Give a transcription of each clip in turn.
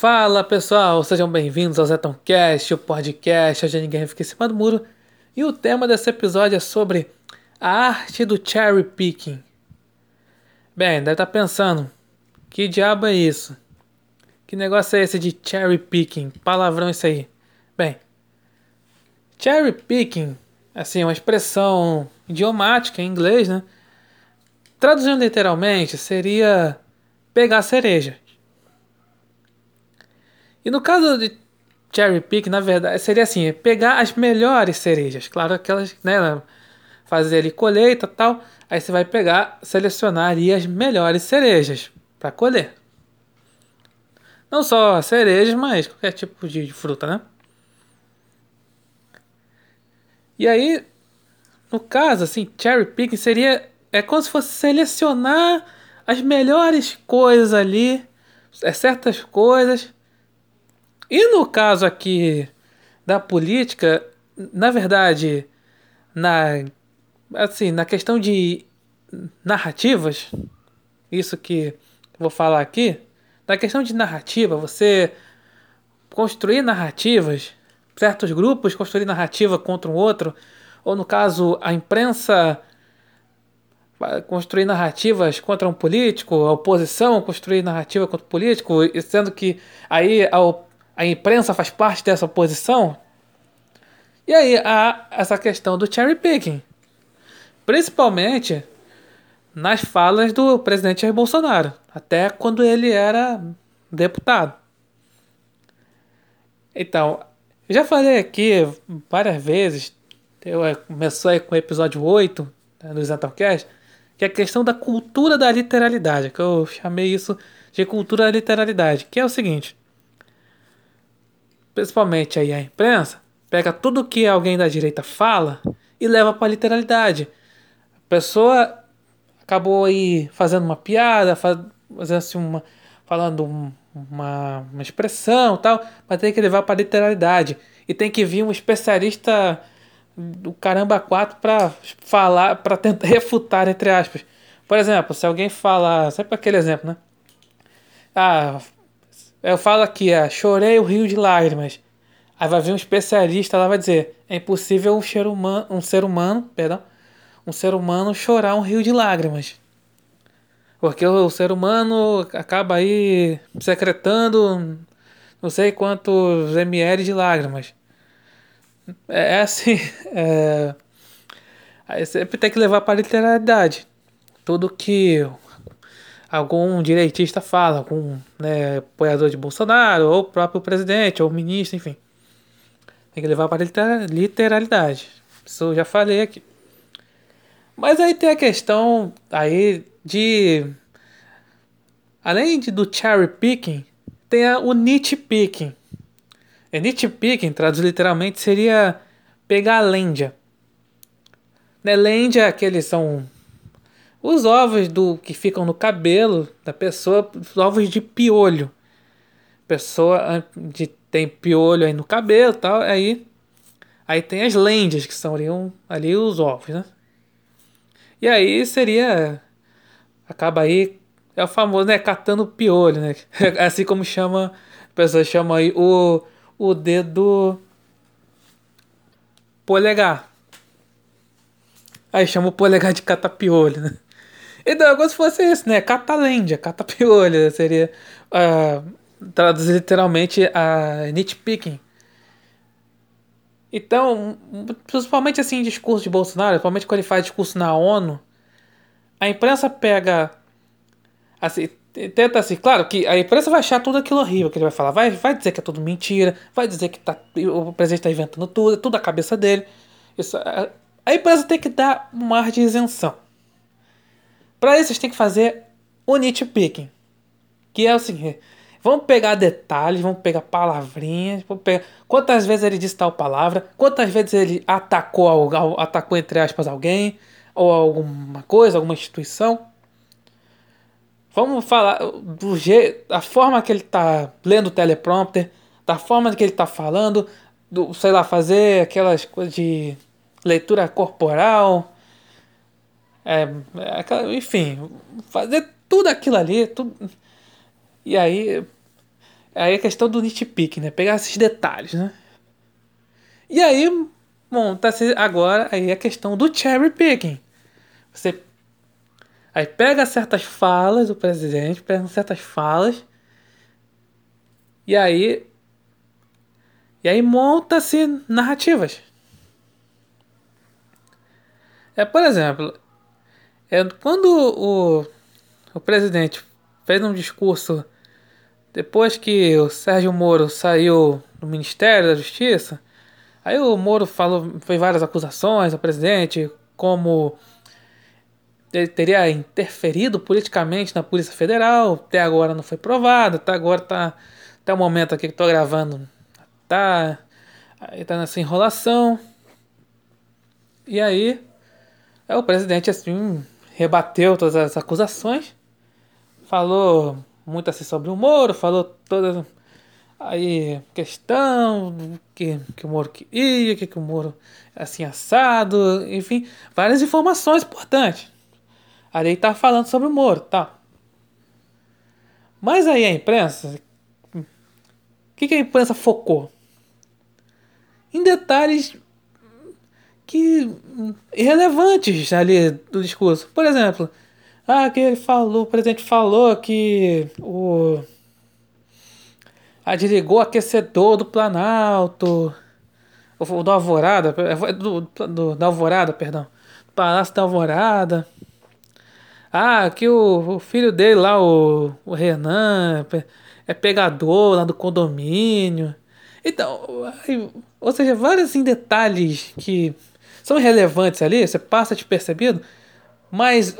Fala pessoal, sejam bem-vindos ao Zetoncast, o podcast onde ninguém fica em cima do muro. E o tema desse episódio é sobre a arte do cherry picking. Bem, deve estar pensando, que diabo é isso? Que negócio é esse de cherry picking? Palavrão isso aí. Bem, cherry picking, assim, é uma expressão idiomática em inglês, né? Traduzindo literalmente, seria pegar cereja. E no caso de cherry pick, na verdade, seria assim, pegar as melhores cerejas, claro, aquelas, né, fazer ali colheita tal, aí você vai pegar, selecionar ali as melhores cerejas para colher. Não só cerejas, mas qualquer tipo de fruta, né? E aí, no caso, assim, cherry picking seria é como se fosse selecionar as melhores coisas ali, é certas coisas e no caso aqui da política, na verdade, na assim, na questão de narrativas, isso que vou falar aqui, na questão de narrativa, você construir narrativas, certos grupos construir narrativa contra um outro, ou no caso a imprensa construir narrativas contra um político, a oposição construir narrativa contra o político, sendo que aí a a imprensa faz parte dessa posição. E aí há essa questão do cherry picking, principalmente nas falas do presidente Jair Bolsonaro, até quando ele era deputado. Então, já falei aqui várias vezes, eu começou aí com o episódio 8 né, do Zentalcast, que é a questão da cultura da literalidade, que eu chamei isso de cultura da literalidade, que é o seguinte: principalmente aí a imprensa, pega tudo que alguém da direita fala e leva para literalidade. A pessoa acabou aí fazendo uma piada, fazendo assim uma, falando uma, uma expressão tal, mas tem que levar para literalidade. E tem que vir um especialista do caramba 4 para falar, para tentar refutar, entre aspas. Por exemplo, se alguém fala, sempre aquele exemplo, né? Ah, eu falo aqui, é, chorei o rio de lágrimas. Aí vai vir um especialista lá vai dizer, é impossível um ser humano, um ser humano, perdão, um ser humano chorar um rio de lágrimas. Porque o ser humano acaba aí secretando não sei quantos ml de lágrimas. É, é assim, é, aí sempre tem que levar para a literalidade. Tudo que algum direitista fala, algum né, apoiador de Bolsonaro, ou o próprio presidente, ou o ministro, enfim. Tem que levar para a literalidade. Isso eu já falei aqui. Mas aí tem a questão aí de. Além de, do cherry picking, tem a, o nitpicking. E nitpicking, traduzido literalmente, seria pegar a lêndia. Né, lêndia, aqueles são os ovos do que ficam no cabelo da pessoa, os ovos de piolho. Pessoa de, tem piolho aí no cabelo tal, aí aí tem as lendas que são ali, um, ali os ovos, né? E aí seria acaba aí é o famoso, né, catando piolho, né? Assim como chama, a pessoa chama aí o o dedo polegar. Aí chama o polegar de catapiolho, né? Então, é como se fosse isso, né? Catalândia, catapiolha, seria. Uh, traduzir literalmente a nitpicking. Então, principalmente assim discurso de Bolsonaro, principalmente quando ele faz discurso na ONU, a imprensa pega. Assim, tenta assim, claro que a imprensa vai achar tudo aquilo horrível que ele vai falar. Vai, vai dizer que é tudo mentira, vai dizer que tá, o presidente está inventando tudo, é tudo a cabeça dele. Isso, a, a imprensa tem que dar um ar de isenção. Para isso, vocês têm que fazer o nitpicking. Que é o seguinte: vamos pegar detalhes, vamos pegar palavrinhas, vamos pegar quantas vezes ele disse tal palavra, quantas vezes ele atacou, atacou entre aspas alguém, ou alguma coisa, alguma instituição. Vamos falar do jeito, da forma que ele está lendo o teleprompter, da forma que ele está falando, do, sei lá, fazer aquelas coisas de leitura corporal, é, é, enfim, fazer tudo aquilo ali. Tudo... E aí. Aí a questão do nitpick, né? Pegar esses detalhes, né? E aí, monta-se agora aí a questão do cherry picking. Você aí pega certas falas do presidente, pega certas falas e aí e aí monta-se narrativas. É, por exemplo, é, quando o, o presidente fez um discurso depois que o Sérgio Moro saiu do Ministério da Justiça, aí o Moro falou, fez várias acusações ao presidente, como ele teria interferido politicamente na Polícia Federal, até agora não foi provado, até agora tá até o momento aqui que estou gravando, tá aí tá nessa enrolação. E aí, é, o presidente assim rebateu todas as acusações, falou muito assim sobre o Moro, falou toda aí questão que, que o Moro queria, que, que o Moro é assim assado, enfim, várias informações importantes. Ali tá falando sobre o Moro, tá? Mas aí a imprensa, o que, que a imprensa focou? Em detalhes que irrelevantes ali do discurso. Por exemplo, ah, que ele falou, o presidente falou que o ah, desligou o aquecedor do Planalto, o do Alvorada, é, do, do, da Alvorada, perdão, do Palácio da Alvorada. Ah, que o, o filho dele lá, o, o Renan, é pegador lá do condomínio. Então, ou seja, vários assim, detalhes que são relevantes ali, você passa despercebido, mas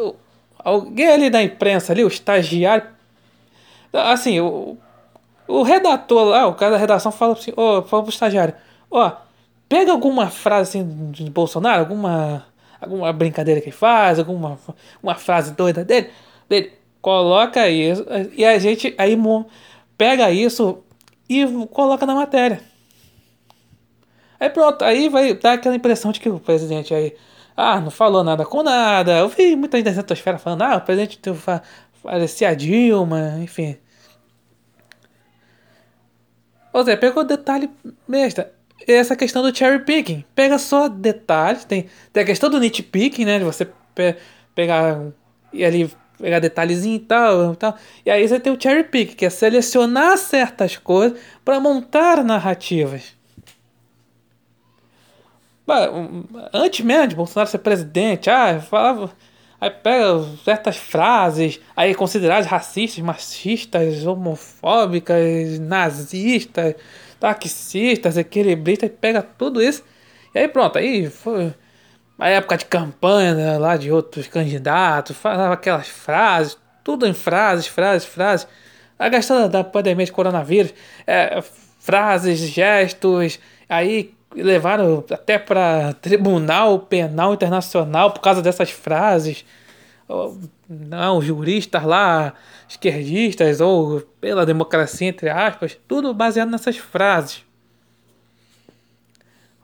alguém ali da imprensa ali, o estagiário, assim, o, o redator lá, o cara da redação fala assim, oh, fala pro estagiário, ó, pega alguma frase assim de Bolsonaro, alguma alguma brincadeira que ele faz, alguma uma frase doida dele, dele, coloca isso e a gente aí pega isso e coloca na matéria. Aí pronto, aí vai dar aquela impressão de que o presidente aí, ah, não falou nada com nada. Eu vi muita gente da centrosfera falando, ah, o presidente parecia a Dilma, enfim. Ou seja, pegou detalhe besta. Essa questão do cherry picking. Pega só detalhes. Tem, tem a questão do nitpicking, né? De você pe pegar e ali pegar detalhezinho e tal, e tal. E aí você tem o cherry pick, que é selecionar certas coisas para montar narrativas antes mesmo de Bolsonaro ser presidente, ah, falava. Aí pega certas frases aí consideradas racistas, machistas, homofóbicas, nazistas, taxistas, equilibristas, e pega tudo isso. E aí pronto, aí foi a época de campanha lá de outros candidatos, falava aquelas frases, tudo em frases, frases, frases. A questão da pandemia de coronavírus, é, frases, gestos, aí levaram até para tribunal penal internacional por causa dessas frases. Não, juristas lá, esquerdistas ou pela democracia, entre aspas, tudo baseado nessas frases.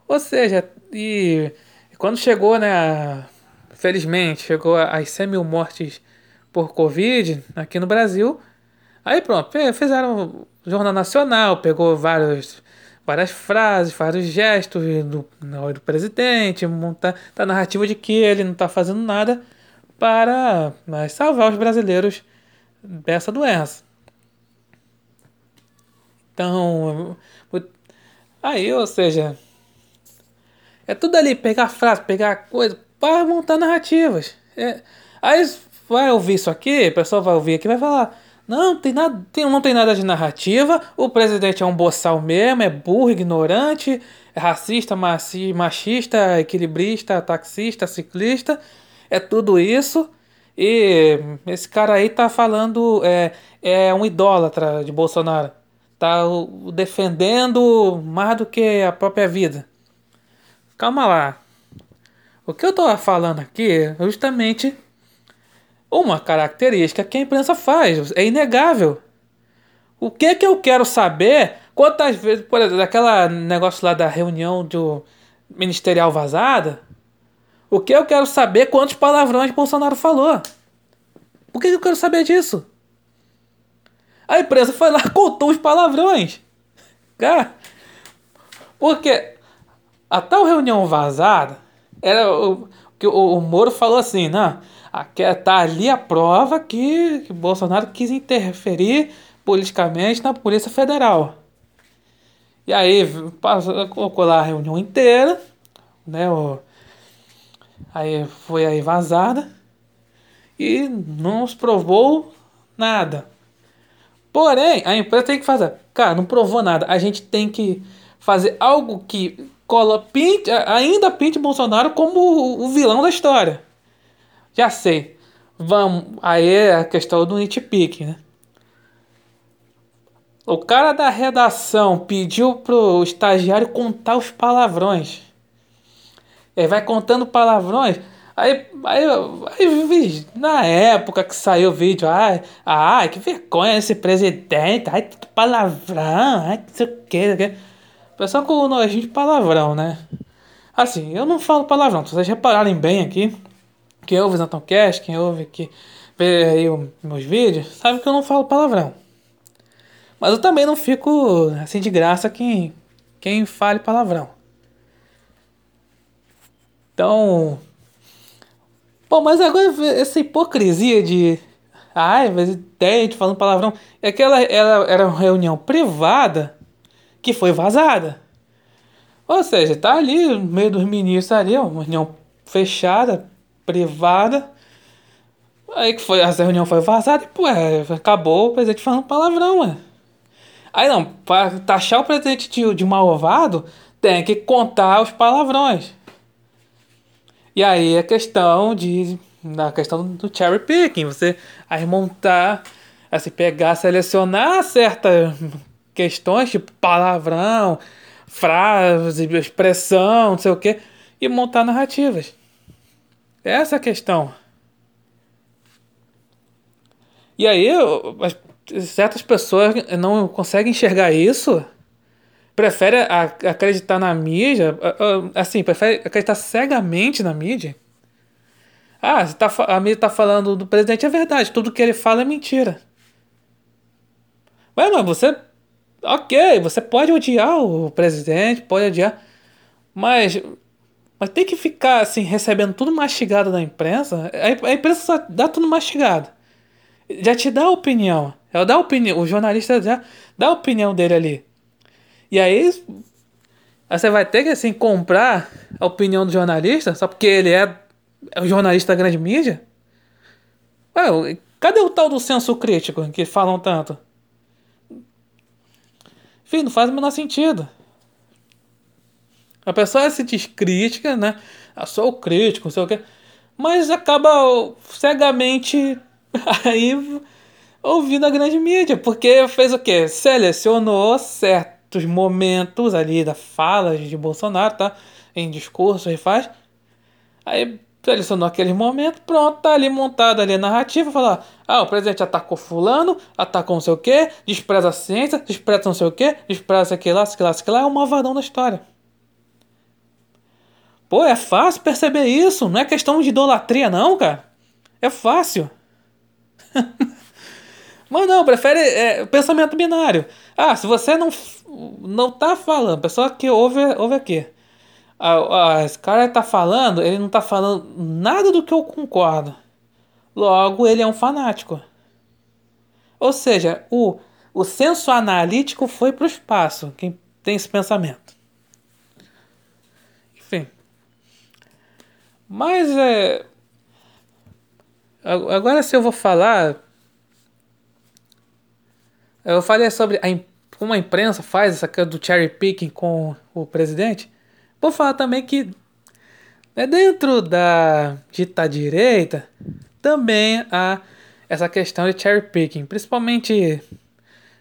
Ou seja, e quando chegou, né, felizmente, chegou as 100 mil mortes por Covid aqui no Brasil, aí pronto, fizeram Jornal Nacional, pegou vários várias frases, vários gestos do, do presidente, montar a narrativa de que ele não está fazendo nada para mas, salvar os brasileiros dessa doença. Então, aí, ou seja, é tudo ali, pegar frase, pegar coisa para montar narrativas. É, aí vai ouvir isso aqui, o pessoal vai ouvir aqui vai falar não, tem nada, tem, não tem nada de narrativa. O presidente é um boçal mesmo, é burro, ignorante, é racista, maci, machista, equilibrista, taxista, ciclista. É tudo isso. E esse cara aí tá falando, é, é um idólatra de Bolsonaro. Tá defendendo mais do que a própria vida. Calma lá. O que eu tô falando aqui é justamente uma característica que a imprensa faz, é inegável. O que é que eu quero saber? Quantas vezes, por exemplo, daquela negócio lá da reunião do ministerial vazada, o que eu quero saber quantos palavrões Bolsonaro falou? Por que eu quero saber disso? A empresa foi lá contou os palavrões. Cara, porque a tal reunião vazada era o que o, o Moro falou assim, né? Tá ali a prova que, que Bolsonaro quis interferir politicamente na Polícia Federal. E aí colocou lá a reunião inteira, né? O, aí foi aí vazada e não se provou nada. Porém, a empresa tem que fazer. Cara, não provou nada. A gente tem que fazer algo que cola, pinte, ainda pinte Bolsonaro como o vilão da história. Já sei. Vamos. Aí é a questão do nitpick, né? O cara da redação pediu pro estagiário contar os palavrões. Ele vai contando palavrões. Aí, aí, aí, na época que saiu o vídeo, ai, ai, que vergonha esse presidente, ai, que palavrão, ai, que sei o que. Pessoal com nojinho de palavrão, né? Assim, eu não falo palavrão, vocês repararem bem aqui, quem ouve Zantão Cast, quem ouve aqui, vê aí os meus vídeos, sabe que eu não falo palavrão. Mas eu também não fico assim de graça quem, quem fale palavrão. Então, Pô, mas agora essa hipocrisia de. Ai, mas tem falando palavrão. É que ela era uma reunião privada que foi vazada. Ou seja, tá ali no meio dos ministros ali, uma reunião fechada, privada. Aí que foi, a reunião foi vazada e, pô, é, acabou o presidente falando palavrão, ué. Aí não, para taxar o presidente de, de malvado, tem que contar os palavrões. E aí a questão de na questão do cherry picking, você aí montar, assim, pegar, selecionar certas questões, tipo palavrão, frase, expressão, não sei o que, e montar narrativas. Essa é a questão. E aí, certas pessoas não conseguem enxergar isso prefere acreditar na mídia, assim, prefere acreditar cegamente na mídia. Ah, tá, a mídia tá falando do presidente, é verdade, tudo que ele fala é mentira. Ué, mas você. Ok, você pode odiar o presidente, pode odiar. Mas. Mas tem que ficar assim, recebendo tudo mastigado da imprensa. A, imprensa só dá tudo mastigado. Já te dá a opinião. Ela dá opinião. O jornalista já dá a opinião dele ali. E aí você vai ter que assim comprar a opinião do jornalista só porque ele é, é o jornalista da grande mídia? Ué, cadê o tal do senso crítico que falam tanto? Enfim, não faz o menor sentido. A pessoa se diz crítica, né? Eu ah, sou crítico, não sei o quê. Mas acaba cegamente aí ouvindo a grande mídia. Porque fez o quê? Selecionou certo certos momentos ali da fala de Bolsonaro, tá? Em discurso e faz. Aí selecionou aquele momento, pronto, tá ali montada ali a narrativa, falar, ah, o presidente atacou fulano, atacou não sei o que, despreza a ciência, despreza não sei o que, despreza aquilo lá, aquilo lá, aquilo lá, é um malvadão da história. Pô, é fácil perceber isso, não é questão de idolatria não, cara. É fácil. Mas não, prefere é, pensamento binário. Ah, se você não, não tá falando, pessoa que ouve, ouve aqui. Ah, ah, esse cara tá falando, ele não tá falando nada do que eu concordo. Logo, ele é um fanático. Ou seja, o, o senso analítico foi para o espaço, quem tem esse pensamento. Enfim. Mas é. Agora, se eu vou falar eu falei sobre a, como a imprensa faz essa coisa do cherry picking com o presidente. Vou falar também que né, dentro da dita direita também há essa questão de cherry picking, principalmente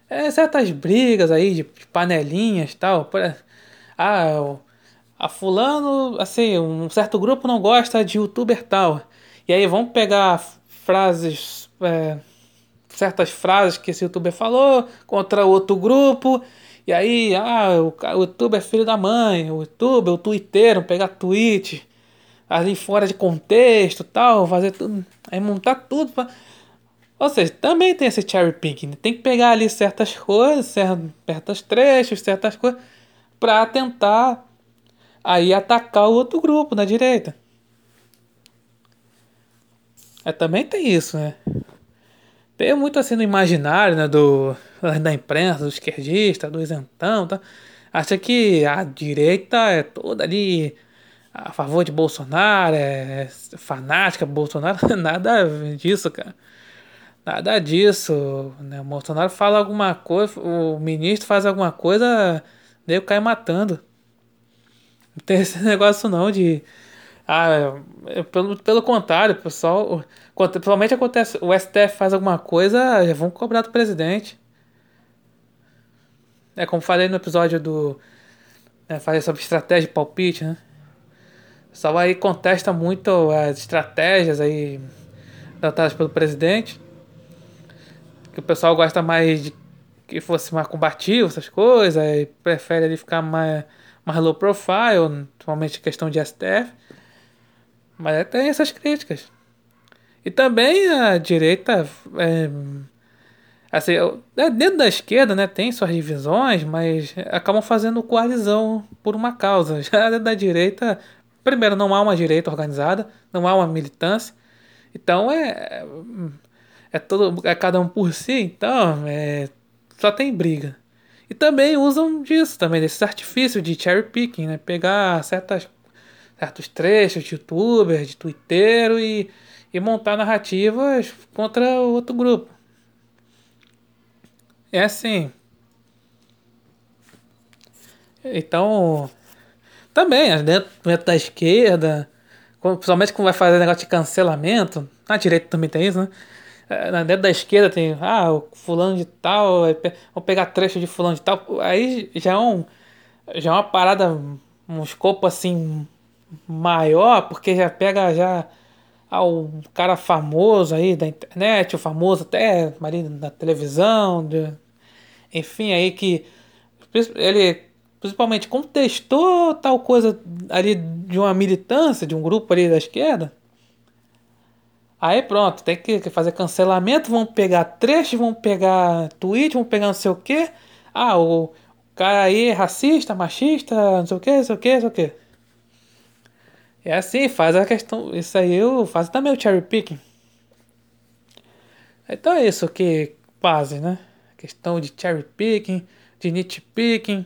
é, certas brigas aí de panelinhas tal. Ah, a fulano, assim, um certo grupo não gosta de youtuber tal. E aí vão pegar frases é, certas frases que esse youtuber falou contra outro grupo. E aí, ah, o, o youtuber é filho da mãe, o youtuber, o twitteiro, pegar tweet ali fora de contexto tal, fazer tudo, aí montar tudo pra... Ou seja, também tem esse cherry picking. Tem que pegar ali certas coisas, certos trechos, certas coisas, para tentar aí atacar o outro grupo na direita. É, também tem isso, né? Tem muito assim no imaginário, né, do, da imprensa, do esquerdista, do isentão, tá? Acha que a direita é toda ali a favor de Bolsonaro, é fanática Bolsonaro, nada disso, cara. Nada disso. Né? O Bolsonaro fala alguma coisa, o ministro faz alguma coisa, daí cai matando. Não tem esse negócio não de. Ah, é, pelo, pelo contrário, pessoal. Principalmente acontece, o STF faz alguma coisa, já vão cobrar do presidente. É como falei no episódio do. Né, falei sobre estratégia de palpite, né? O pessoal aí contesta muito as estratégias aí adotadas pelo presidente. Que o pessoal gosta mais de que fosse mais combativo, essas coisas, e prefere ele ficar mais, mais low profile, principalmente questão de STF. Mas tem essas críticas. E também a direita. É, assim, é, dentro da esquerda né, tem suas divisões, mas acabam fazendo coalizão por uma causa. Já da direita, primeiro, não há uma direita organizada, não há uma militância. Então é. É, todo, é cada um por si, então é, só tem briga. E também usam disso, também, desses artifícios de cherry picking, né? Pegar certas, certos trechos de youtuber, de twitter e e montar narrativas contra outro grupo. É assim. Então, também, dentro, dentro da esquerda, principalmente quando vai fazer negócio de cancelamento, na direita também tem isso, né? É, dentro da esquerda tem, ah, o fulano de tal, vou pegar trecho de fulano de tal. Aí já é, um, já é uma parada, um escopo assim maior, porque já pega já ao cara famoso aí da internet, o famoso até marido da televisão, de, enfim, aí que ele principalmente contestou tal coisa ali de uma militância, de um grupo ali da esquerda. Aí pronto, tem que fazer cancelamento, vão pegar trecho, vão pegar tweet, vão pegar não sei o que. Ah, o cara aí é racista, machista, não sei o que, não sei o que, não sei o que. É assim, faz a questão. Isso aí eu faço também o cherry picking. Então é isso que base, né? Questão de cherry picking, de nitpicking.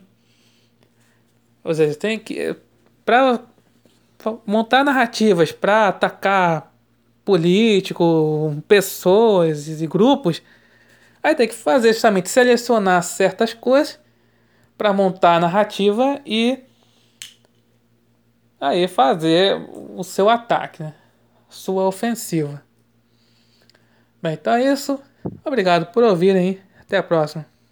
Ou seja, tem que. Pra montar narrativas para atacar político, pessoas e grupos, aí tem que fazer justamente selecionar certas coisas para montar a narrativa e aí fazer o seu ataque, né? Sua ofensiva. Bem, então é isso. Obrigado por ouvirem. Até a próxima.